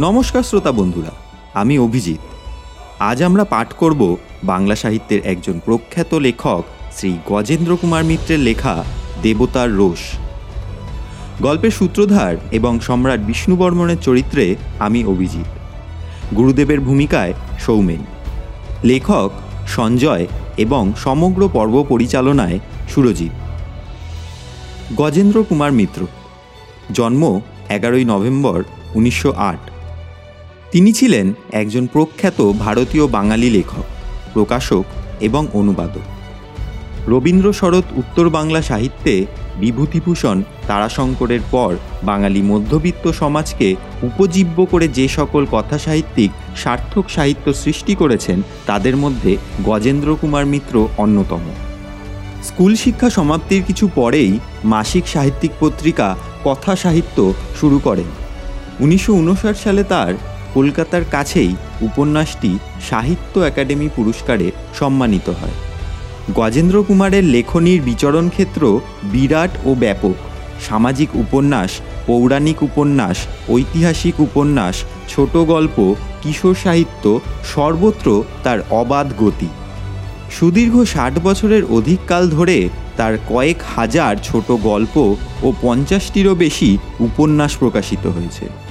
নমস্কার শ্রোতা বন্ধুরা, আমি অভিজিৎ। আজ আমরা পাঠ করব বাংলা সাহিত্যের একজন প্রখ্যাত লেখক শ্রী গজেন্দ্র কুমার মিত্রের লেখা দেবতার রোষ। গল্পের সূত্রধার এবং সম্রাট বিষ্ণু বর্মনের চরিত্রে আমি অভিজিৎ। গুরুদেবের ভূমিকায় সৌমেন। লেখক সঞ্জয় এবং সমগ্র পর্ব পরিচালনায় সুরজিৎ। গজেন্দ্র কুমার মিত্র। জন্ম এগারোই নভেম্বর উনিশশো আট। তিনি ছিলেন একজন প্রখ্যাত ভারতীয় বাঙালি লেখক, প্রকাশক এবং অনুবাদক। রবীন্দ্র শরৎ উত্তর বাংলা সাহিত্যে বিভূতিভূষণ তারাশঙ্করের পর বাঙালি মধ্যবিত্ত সমাজকে উপজীব্য করে যে সকল কথা সাহিত্যিক সার্থক সাহিত্য সৃষ্টি করেছেন, তাদের মধ্যে গজেন্দ্র কুমার মিত্র অন্যতম। স্কুল শিক্ষা সমাপ্তির কিছু পরেই মাসিক সাহিত্যিক পত্রিকা কথা সাহিত্য শুরু করেন। উনিশশো উনষাট সালে তার কলকাতার কাছেই উপন্যাসটি সাহিত্য একাডেমি পুরস্কারে সম্মানিত হয়। গজেন্দ্র কুমারের লেখনীর বিচরণ ক্ষেত্র বিরাট ও ব্যাপক। সামাজিক উপন্যাস, পৌরাণিক উপন্যাস, ঐতিহাসিক উপন্যাস, ছোট গল্প, কিশোর সাহিত্য সর্বত্র তার অবাধ গতি। সুদীর্ঘ ষাট বছরের অধিক কাল ধরে তার কয়েক হাজার ছোট গল্প ও পঞ্চাশটিরও বেশি উপন্যাস প্রকাশিত হয়েছে।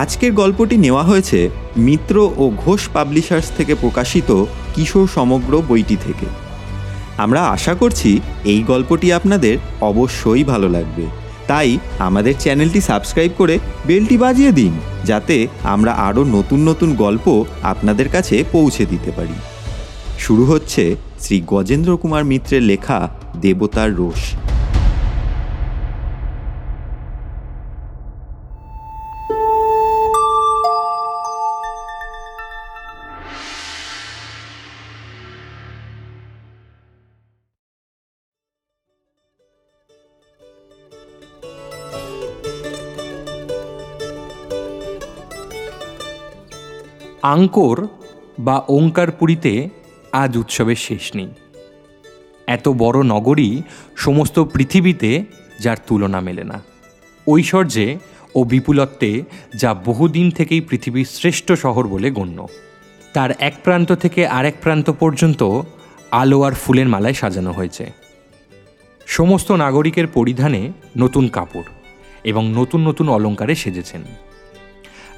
আজকের গল্পটি নেওয়া হয়েছে মিত্র ও ঘোষ পাবলিশার্স থেকে প্রকাশিত কিশোর সমগ্র বইটি থেকে। আমরা আশা করছি এই গল্পটি আপনাদের অবশ্যই ভালো লাগবে। তাই আমাদের চ্যানেলটি সাবস্ক্রাইব করে বেলটি বাজিয়ে দিন, যাতে আমরা আরও নতুন নতুন গল্প আপনাদের কাছে পৌঁছে দিতে পারি। শুরু হচ্ছে শ্রী গজেন্দ্র কুমার মিত্রের লেখা দেবতার রোষ। আঙ্কোর বা ওঙ্কারপুরীতে আজ উৎসবের শেষ নেই। এত বড় নগরী সমস্ত পৃথিবীতে যার তুলনা মেলে না। ঐশ্বর্যে ও বিপুলত্বে যা বহুদিন থেকেই পৃথিবীর শ্রেষ্ঠ শহর বলে গণ্য। তার এক প্রান্ত থেকে আরেক প্রান্ত পর্যন্ত আলো আর ফুলের মালায় সাজানো হয়েছে। সমস্ত নাগরিকের পরিধানে নতুন কাপড় এবং নতুন নতুন অলঙ্কারে সেজেছেন।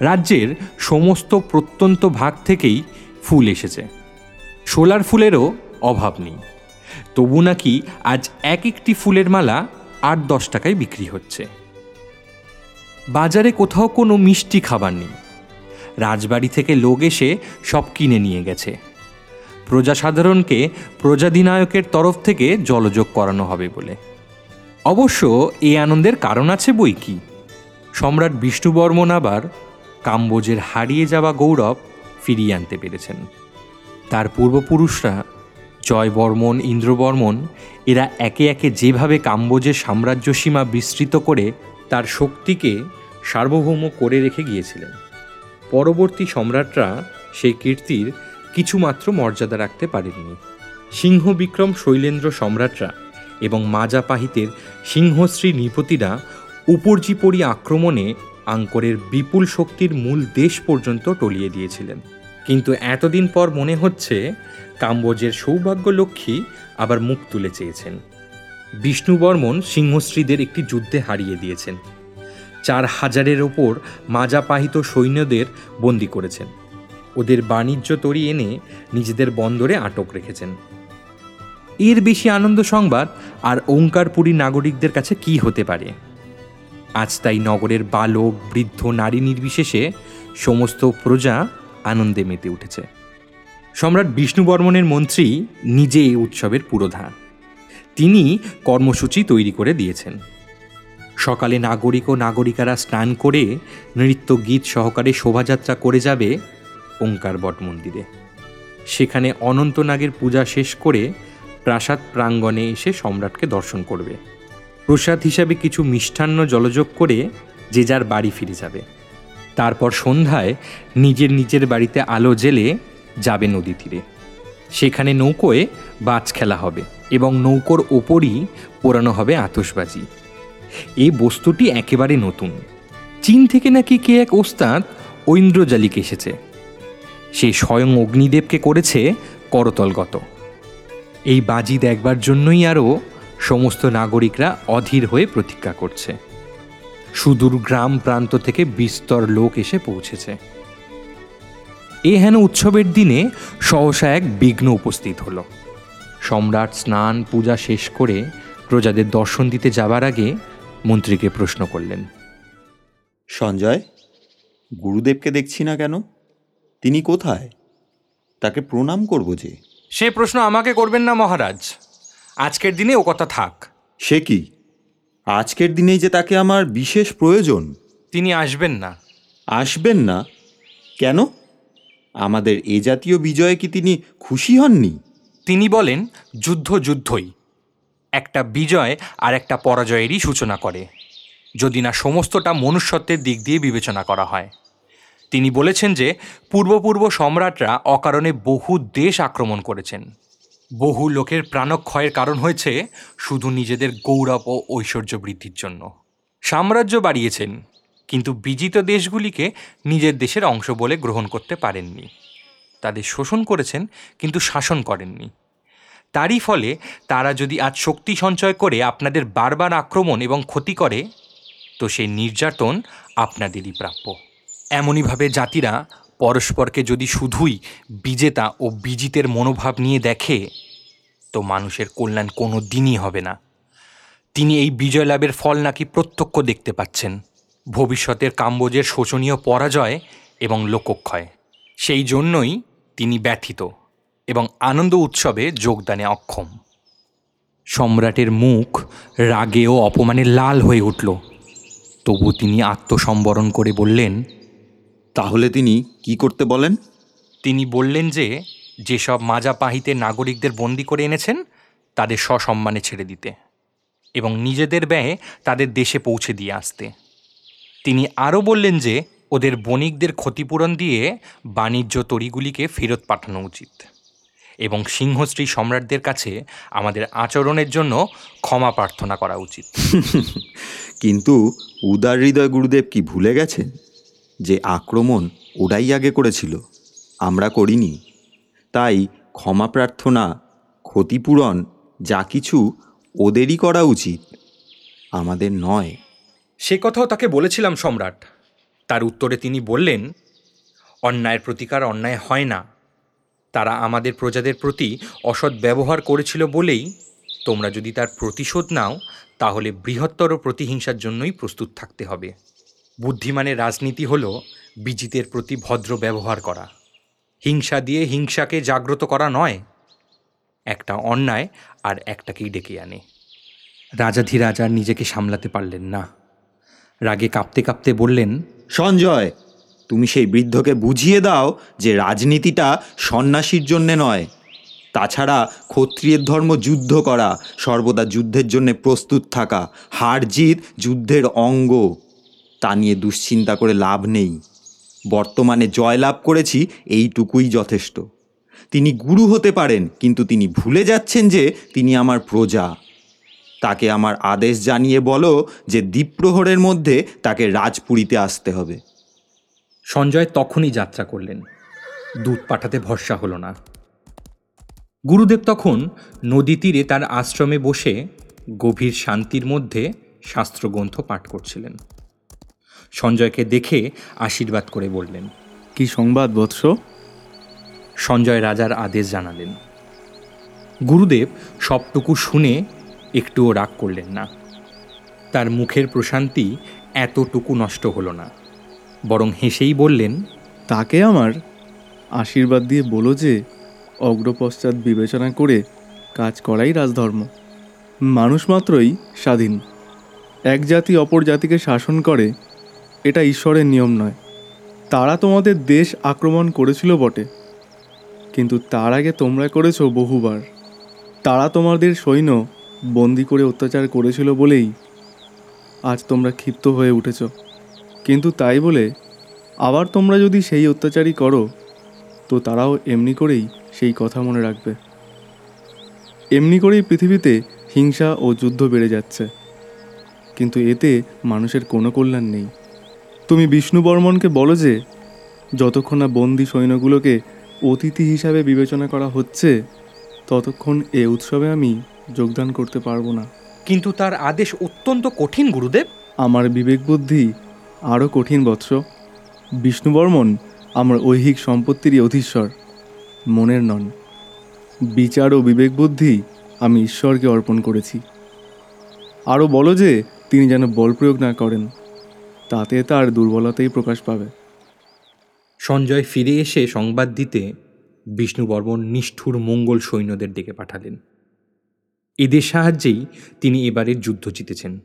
রাজ্যের সমস্ত প্রত্যন্ত ভাগ থেকেই ফুল এসেছে। সোলার ফুলেরও অভাব নেই। তবু নাকি আজ এক একটি ফুলের মালা আট দশ টাকায় বিক্রি হচ্ছে। বাজারে কোথাও কোনো মিষ্টি খাবার নেই। রাজবাড়ি থেকে লোক এসে সব কিনে নিয়ে গেছে। প্রজাসাধারণকে প্রজাধিনায়কের তরফ থেকে জলযোগ করানো হবে বলে। অবশ্য এই আনন্দের কারণ আছে বই কি? সম্রাট বিষ্ণুবর্মন আবার কাম্বোজের হারিয়ে যাওয়া গৌরব ফিরিয়ে আনতে পেরেছেন। তার পূর্বপুরুষরা জয়বর্মন ইন্দ্রবর্মন এরা একে একে যেভাবে কাম্বোজের সাম্রাজ্য সীমা বিস্তৃত করে তার শক্তিকে সার্বভৌম করে রেখে গিয়েছিলেন। পরবর্তী সম্রাটরা সেই কীর্তির কিছুমাত্র মর্যাদা রাখতে পারেননি। সিংহ বিক্রম শৈলেন্দ্র সম্রাটরা এবং মাজাপাহিতের সিংহশ্রী নৃপতিরা উপর্যিপরি আক্রমণে আঙ্করের বিপুল শক্তির মূল দেশ পর্যন্ত টলিয়ে দিয়েছিলেন। কিন্তু এতদিন পর মনে হচ্ছে কাম্বোজের সৌভাগ্য লক্ষ্মী আবার মুখ তুলে চেয়েছেন। বিষ্ণুবর্মন সিংহশ্রীদের একটি যুদ্ধে হারিয়ে দিয়েছেন। চার হাজারের ওপর মাজাপাহিত সৈন্যদের বন্দি করেছেন। ওদের বাণিজ্য তরি এনে নিজেদের বন্দরে আটক রেখেছেন। এর বেশি আনন্দ সংবাদ আর ওঙ্কারপুরী নাগরিকদের কাছে কি হতে পারে? আজ তাই নগরের বালক, বৃদ্ধ, নারী নির্বিশেষে সমস্ত প্রজা আনন্দে মেতে উঠেছে। সম্রাট বিষ্ণু বর্মনের মন্ত্রী নিজে এই উৎসবের পুরোধা তিনি কর্মসূচি তৈরি করে দিয়েছেন। সকালে নাগরিক ও নাগরিকারা স্নান করে নৃত্য গীত সহকারে শোভাযাত্রা করে যাবে ওঙ্কার বট মন্দিরে। সেখানে অনন্তনাগের পূজা শেষ করে প্রাসাদ প্রাঙ্গণে এসে সম্রাটকে দর্শন করবে। প্রসাদ হিসাবে কিছু মিষ্টান্ন জলযোগ করে যে যার বাড়ি ফিরে যাবে। তারপর সন্ধ্যায় নিজের নিজের বাড়িতে আলো জেলে যাবে নদী তীরে। সেখানে নৌকোয় বাজ খেলা হবে এবং নৌকোর ওপরই পোড়ানো হবে আতসবাজি এই বস্তুটি একেবারে নতুন। চীন থেকে নাকি কে এক ওস্তাদ ঐন্দ্রজালিক এসেছে। সে স্বয়ং অগ্নিদেবকে করেছে করতলগত। এই বাজি দেখবার জন্যই আরও সমস্ত নাগরিকরা অধীর হয়ে প্রতীক্ষা করছে। সুদূর গ্রাম প্রান্ত থেকে বিস্তর লোক এসে পৌঁছেছে। এ হেন উৎসবের দিনে সহসা এক বিঘ্ন উপস্থিত হলো। সম্রাট স্নান পূজা শেষ করে প্রজাদের দর্শন দিতে যাবার আগে মন্ত্রীকে প্রশ্ন করলেন সঞ্জয় গুরুদেবকে দেখছি না কেন? তিনি কোথায়? তাকে প্রণাম করব যে। সে প্রশ্ন আমাকে করবেন না মহারাজ। আজকের দিনে ও কথা থাক। সে কি? আজকের দিনেই যে তাকে আমার বিশেষ প্রয়োজন। তিনি আসবেন না। আসবেন না? কেন? আমাদের এ জাতীয় বিজয়ে কি তিনি খুশি হননি? তিনি বলেন যুদ্ধ যুদ্ধই। একটা বিজয় আর একটা পরাজয়েরই সূচনা করে। যদি না সমস্তটা মনুষ্যত্বের দিক দিয়ে বিবেচনা করা হয়। তিনি বলেছেন যে পূর্বপূর্ব সম্রাটরা অকারণে বহু দেশ আক্রমণ করেছেন। বহু লোকের প্রাণক্ষয়ের কারণ হয়েছে শুধু নিজেদের গৌরব ও ঐশ্বর্য বৃদ্ধির জন্য। সাম্রাজ্য বাড়িয়েছেন, কিন্তু বিজিত দেশগুলিকে নিজের দেশের অংশ বলে গ্রহণ করতে পারেননি। তাদের শোষণ করেছেন, কিন্তু শাসন করেননি। তারই ফলে তারা যদি আজ শক্তি সঞ্চয় করে আপনাদের বারবার আক্রমণ এবং ক্ষতি করে, তো সেই নির্যাতন আপনাদেরই প্রাপ্য। এমনইভাবে জাতিরা পরস্পরকে যদি শুধুই বিজেতা ও বিজিতের মনোভাব নিয়ে দেখে, তো মানুষের কল্যাণ কোনো দিনই হবে না। তিনি এই বিজয় লাভের ফল নাকি প্রত্যক্ষ দেখতে পাচ্ছেন। ভবিষ্যতের কাম্বোজের শোচনীয় পরাজয় এবং লোকক্ষয়। সেই জন্যই তিনি ব্যথিত এবং আনন্দ উৎসবে যোগদানে অক্ষম। সম্রাটের মুখ রাগে ও অপমানে লাল হয়ে উঠল। তবু তিনি আত্মসম্বরণ করে বললেন তাহলে তিনি কি করতে বলেন? তিনি বললেন যে যেসব মাজাপাহিতে নাগরিকদের বন্দি করে এনেছেন তাদের সসম্মানে ছেড়ে দিতে এবং নিজেদের ব্যয়ে তাদের দেশে পৌঁছে দিয়ে আসতে। তিনি আরও বললেন যে ওদের বণিকদের ক্ষতিপূরণ দিয়ে বাণিজ্য তরিগুলিকে ফেরত পাঠানো উচিত এবং সিংহশ্রী সম্রাটদের কাছে আমাদের আচরণের জন্য ক্ষমা প্রার্থনা করা উচিত। কিন্তু উদার হৃদয় গুরুদেব কি ভুলে গেছেন? যে আক্রমণ ওরাই আগে করেছিল, আমরা করিনি। তাই ক্ষমা প্রার্থনা, ক্ষতিপূরণ, যা কিছু ওদেরই করা উচিত, আমাদের নয়। সে কথাও তাকে বলেছিলাম সম্রাট। তার উত্তরে তিনি বললেন, অন্যায়ের প্রতিকার অন্যায় হয় না। তারা আমাদের প্রজাদের প্রতি অসৎ ব্যবহার করেছিল বলেই তোমরা যদি তার প্রতিশোধ নাও, তাহলে বৃহত্তর প্রতিহিংসার জন্যই প্রস্তুত থাকতে হবে। বুদ্ধিমানের রাজনীতি হল বিজিতের প্রতি ভদ্র ব্যবহার করা। হিংসা দিয়ে হিংসাকে জাগ্রত করা নয়, একটা অন্যায় আর একটাকেই ডেকে আনে। রাজাধিরাজ আর নিজেকে সামলাতে পারলেন না। রাগে কাঁপতে কাঁপতে বললেন, সঞ্জয়, তুমি সেই বৃদ্ধকে বুঝিয়ে দাও যে রাজনীতিটা সন্ন্যাসীর জন্যে নয়। তাছাড়া ক্ষত্রিয়ের ধর্ম যুদ্ধ করা, সর্বদা যুদ্ধের জন্য প্রস্তুত থাকা, হার জিত যুদ্ধের অঙ্গ। তা নিয়ে দুশ্চিন্তা করে লাভ নেই। বর্তমানে জয়লাভ করেছি এইটুকুই যথেষ্ট। তিনি গুরু হতে পারেন, কিন্তু তিনি ভুলে যাচ্ছেন যে তিনি আমার প্রজা। তাকে আমার আদেশ জানিয়ে বলো যে দ্বীপ্রহরের মধ্যে তাকে রাজপুরীতে আসতে হবে। সঞ্জয় তখনই যাত্রা করলেন। দুধ পাঠাতে ভরসা হলো না। গুরুদেব তখন নদী তীরে তার আশ্রমে বসে গভীর শান্তির মধ্যে শাস্ত্রগ্রন্থ পাঠ করছিলেন। সঞ্জয়কে দেখে আশীর্বাদ করে বললেন কি সংবাদ বৎস? সঞ্জয় রাজার আদেশ জানালেন। গুরুদেব সবটুকু শুনে একটুও রাগ করলেন না। তার মুখের প্রশান্তি এতটুকু নষ্ট হলো না বরং হেসেই বললেন তাকে আমার আশীর্বাদ দিয়ে বলো যে অগ্রপশ্চাৎ বিবেচনা করে কাজ করাই রাজধর্ম। মানুষ মাত্রই স্বাধীন। এক জাতি অপর জাতিকে শাসন করে এটা ঈশ্বরের নিয়ম নয়। তারা তোমাদের দেশ আক্রমণ করেছিল বটে। কিন্তু তার আগে তোমরা করেছ বহুবার। তারা তোমাদের সৈন্য বন্দি করে অত্যাচার করেছিল বলেই আজ তোমরা ক্ষিপ্ত হয়ে উঠেছ। কিন্তু তাই বলে আবার তোমরা যদি সেই অত্যাচারই করো, তো তারাও এমনি করেই সেই কথা মনে রাখবে। এমনি করেই পৃথিবীতে হিংসা ও যুদ্ধ বেড়ে যাচ্ছে। কিন্তু এতে মানুষের কোনো কল্যাণ নেই। তুমি বিষ্ণু বর্মনকে বলো যে যতক্ষণ না বন্দি সৈন্যগুলোকে অতিথি হিসাবে বিবেচনা করা হচ্ছে ততক্ষণ এ উৎসবে আমি যোগদান করতে পারব না। কিন্তু তার আদেশ অত্যন্ত কঠিন গুরুদেব। আমার বিবেক বুদ্ধি আরও কঠিন বৎস। বিষ্ণু বর্মন আমার ঐহিক সম্পত্তিরই অধীশ্বর মনের নন। বিচার ও বিবেক বুদ্ধি আমি ঈশ্বরকে অর্পণ করেছি। আরও বলো যে তিনি যেন বল প্রয়োগ না করেন। তাতে তার দুর্বলতাই প্রকাশ পাবে। সঞ্জয় ফিরে এসে সংবাদ দিতে বিষ্ণু বর্মন নিষ্ঠুর মঙ্গল সৈন্যদের ডেকে পাঠালেন। এদের সাহায্যেই তিনি এবারের যুদ্ধ জিতেছেন।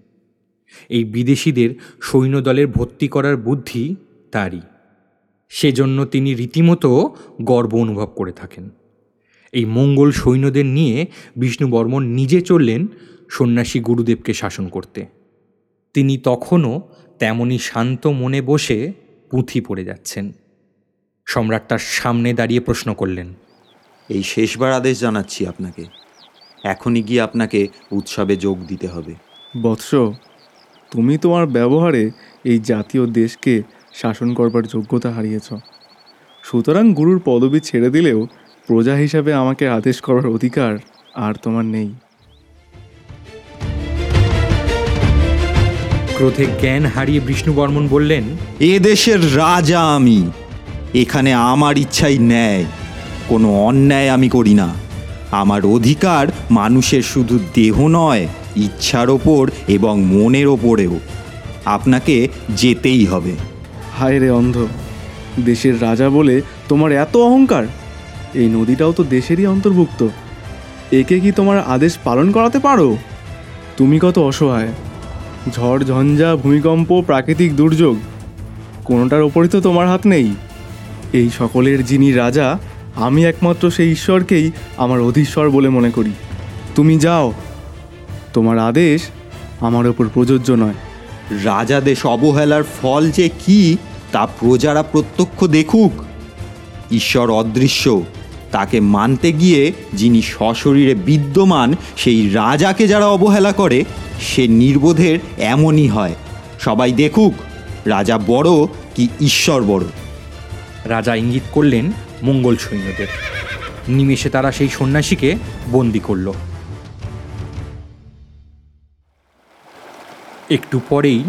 এই বিদেশিদের সৈন্যদলের ভর্তি করার বুদ্ধি তারই। সেজন্য তিনি রীতিমতো গর্ব অনুভব করে থাকেন। এই মঙ্গল সৈন্যদের নিয়ে বিষ্ণু বর্মন নিজে চললেন সন্ন্যাসী গুরুদেবকে শাসন করতে। তিনি তখনও তেমনি শান্ত মনে বসে পুঁথি পড়ে যাচ্ছেন। সম্রাট তার সামনে দাঁড়িয়ে প্রশ্ন করলেন এই শেষবার আদেশ জানাচ্ছি আপনাকে। এখনই গিয়ে আপনাকে উৎসবে যোগ দিতে হবে। বৎস তুমি তোমার ব্যবহারে এই জাতীয় দেশকে শাসন করবার যোগ্যতা হারিয়েছ। সুতরাং গুরুর পদবি ছেড়ে দিলেও প্রজা হিসাবে আমাকে আদেশ করার অধিকার আর তোমার নেই। ক্রোধে জ্ঞান হারিয়ে বিষ্ণুবর্মন বললেন এ দেশের রাজা আমি। এখানে আমার ইচ্ছাই ন্যায়। কোনো অন্যায় আমি করি না। আমার অধিকার মানুষের শুধু দেহ নয় ইচ্ছার ওপর এবং মনের ওপরেও। আপনাকে যেতেই হবে। হায় রে অন্ধ দেশের রাজা বলে তোমার এত অহংকার? এই নদীটাও তো দেশেরই অন্তর্ভুক্ত। একে কি তোমার আদেশ পালন করাতে পারো? তুমি কত অসহায়। ঝড়, ঝঞ্ঝা, ভূমিকম্প, প্রাকৃতিক দুর্যোগ, কোনোটার ওপরই তো তোমার হাত নেই। এই সকলের যিনি রাজা, আমি একমাত্র সেই ঈশ্বরকেই আমার অধীশ্বর বলে মনে করি। তুমি যাও। তোমার আদেশ আমার ওপর প্রযোজ্য নয়। রাজাদেশ অবহেলার ফল যে কি, তা প্রজারা প্রত্যক্ষ দেখুক। ঈশ্বর অদৃশ্য। তাকে মানতে গিয়ে যিনি সশরীরে বিদ্যমান, সেই রাজাকে যারা অবহেলা করে, সে নির্বোধের এমনই হয়। সবাই দেখুক, রাজা বড় কি ঈশ্বর বড়। রাজা ইঙ্গিত করলেন মঙ্গল সৈন্যদের। নিমেষে তারা সেই সন্ন্যাসীকে বন্দি করল। একটু পরেই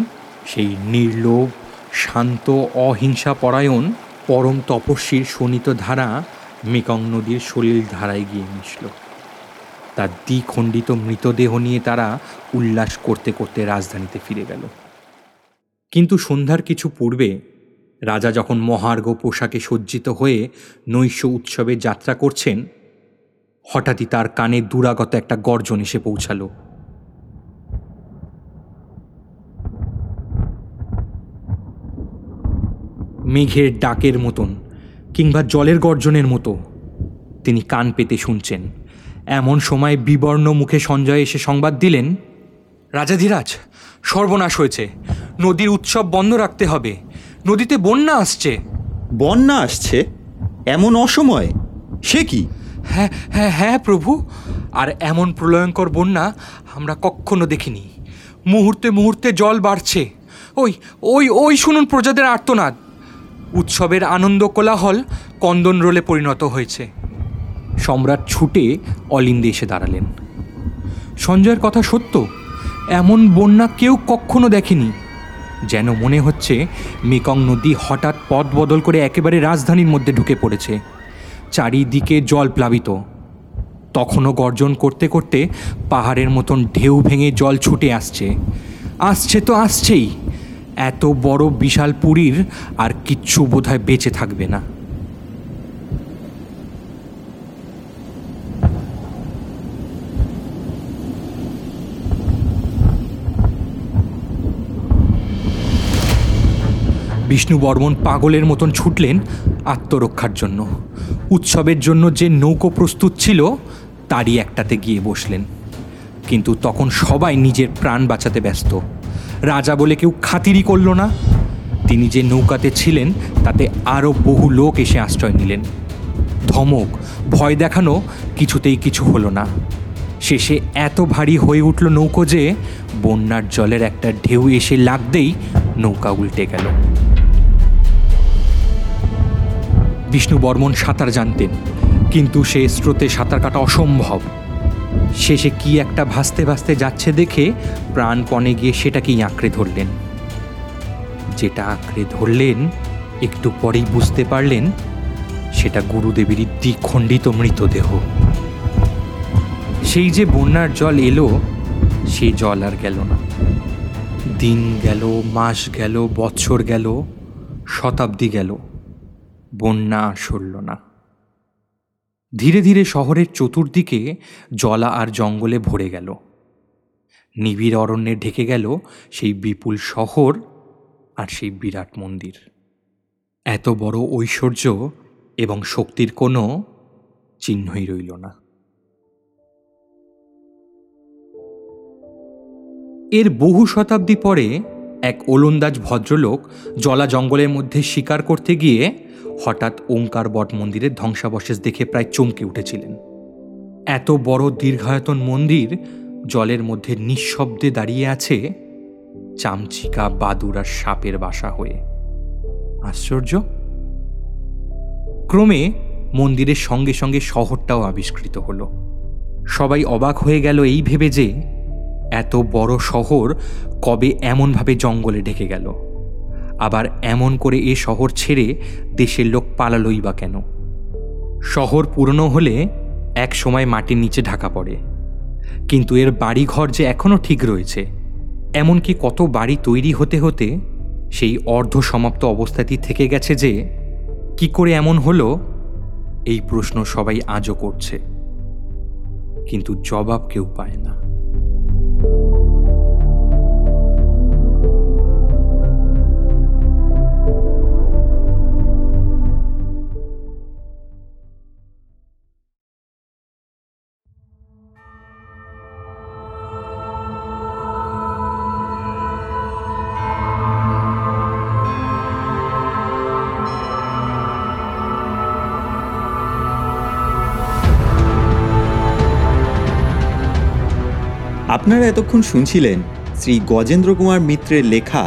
সেই নির্লোভ, শান্ত অহিংসা পরায়ণ পরম তপস্বীর শোণিত ধারা মেকং নদীর সলিল ধারায় গিয়ে মিশল। তার দ্বিখণ্ডিত মৃতদেহ নিয়ে তারা উল্লাস করতে করতে রাজধানীতে ফিরে গেল। কিন্তু সন্ধ্যার কিছু পূর্বে রাজা যখন মহার্ঘ পোশাকে সজ্জিত হয়ে নৈশ উৎসবে যাত্রা করছেন, হঠাৎই তার কানে দুরাগত একটা গর্জন এসে পৌঁছালো। মেঘের ডাকের মতন কিংবা জলের গর্জনের মতো। তিনি কান পেতে শুনছেন। এমন সময় বিবর্ণ মুখে সঞ্জয় এসে সংবাদ দিলেন রাজাধিরাজ সর্বনাশ হয়েছে। নদীর উৎসব বন্ধ রাখতে হবে। নদীতে বন্যা আসছে। বন্যা আসছে? এমন অসময়? সে কি? হ্যাঁ হ্যাঁ হ্যাঁ প্রভু। আর এমন প্রলয়ঙ্কর বন্যা আমরা কখনো দেখিনি। মুহূর্তে মুহূর্তে জল বাড়ছে। ওই ওই ওই শুনুন প্রজাদের আর্তনাদ। উৎসবের আনন্দ কোলাহল কন্দন রোলে পরিণত হয়েছে। সম্রাট ছুটে অলিন্দে এসে দাঁড়ালেন। সঞ্জয়ের কথা সত্য, এমন বন্যা কেউ কখনো দেখেনি। যেন মনে হচ্ছে মেকং নদী হঠাৎ পথ বদল করে একেবারে রাজধানীর মধ্যে ঢুকে পড়েছে। চারিদিকে জল প্লাবিত। তখনও গর্জন করতে করতে পাহাড়ের মতন ঢেউ ভেঙে জল ছুটে আসছে। আসছে তো আসছেই। এত বড় বিশাল পুরীর আর কিচ্ছু বোধহয় বেঁচে থাকবে না। বিষ্ণু বর্মন পাগলের মতন ছুটলেন আত্মরক্ষার জন্য। উৎসবের জন্য যে নৌকো প্রস্তুত ছিল, তারই একটাতে গিয়ে বসলেন। কিন্তু তখন সবাই নিজের প্রাণ বাঁচাতে ব্যস্ত। রাজা বলে কেউ খাতিরই করল না। তিনি যে নৌকাতে ছিলেন, তাতে আরও বহু লোক এসে আশ্রয় নিলেন। ধমক, ভয় দেখানো কিছুতেই কিছু হলো না। শেষে এত ভারী হয়ে উঠল নৌকো যে বন্যার জলের একটা ঢেউ এসে লাগতেই নৌকা উল্টে গেল। বিষ্ণু বর্মন সাঁতার জানতেন, কিন্তু সে স্রোতে সাঁতার কাটা অসম্ভব। শেষে কি একটা ভাসতে ভাসতে যাচ্ছে দেখে প্রাণপণে গিয়ে সেটাকেই আঁকড়ে ধরলেন। যেটা আঁকড়ে ধরলেন, একটু পরেই বুঝতে পারলেন, সেটা গুরুদেবেরই দ্বিখণ্ডিত মৃতদেহ। সেই যে বন্যার জল এলো সেই জল আর গেল না। দিন গেল, মাস গেল, বৎসর গেল, শতাব্দী গেল, বন্যা সরল না। ধীরে ধীরে শহরের চতুর্দিকে জলা আর জঙ্গলে ভরে গেল। নিবিড় অরণ্যে ঢেকে গেল সেই বিপুল শহর আর সেই বিরাট মন্দির। এত বড় ঐশ্বর্য এবং শক্তির কোনো চিহ্নই রইল না। এর বহু শতাব্দী পরে এক ওলন্দাজ ভদ্রলোক জলা জঙ্গলের মধ্যে শিকার করতে গিয়ে হঠাৎ ওঙ্কার বট মন্দিরের ধ্বংসাবশেষ দেখে প্রায় চমকে উঠেছিলেন। এত বড় দীর্ঘায়তন মন্দির জলের মধ্যে নিঃশব্দে দাঁড়িয়ে আছে চামচিকা বাদুর আর সাপের বাসা হয়ে। আশ্চর্য! ক্রমে মন্দিরের সঙ্গে সঙ্গে শহরটাও আবিষ্কৃত হলো। সবাই অবাক হয়ে গেল এই ভেবে যে এত বড় শহর কবে এমনভাবে জঙ্গলে ঢেকে গেল। আবার এমন করে এ শহর ছেড়ে দেশের লোক পালালোই বা কেন? শহর পুরনো হলে এক সময় মাটির নিচে ঢাকা পড়ে। কিন্তু এর বাড়িঘর যে এখনও ঠিক রয়েছে, এমনকি কত বাড়ি তৈরি হতে হতে সেই অর্ধ সমাপ্ত অবস্থাতেই থেকে গেছে যে কি করে এমন হলো, এই প্রশ্ন সবাই আজও করছে। কিন্তু জবাব কেউ পায় না। আপনারা এতক্ষণ শুনছিলেন শ্রী গজেন্দ্র কুমার মিত্রের লেখা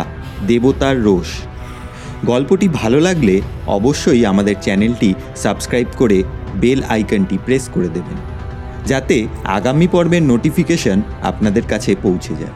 দেবতার রোষ। গল্পটি ভালো লাগলে অবশ্যই আমাদের চ্যানেলটি সাবস্ক্রাইব করে বেল আইকনটি প্রেস করে দেবেন, যাতে আগামী পর্বের নোটিফিকেশন আপনাদের কাছে পৌঁছে যায়।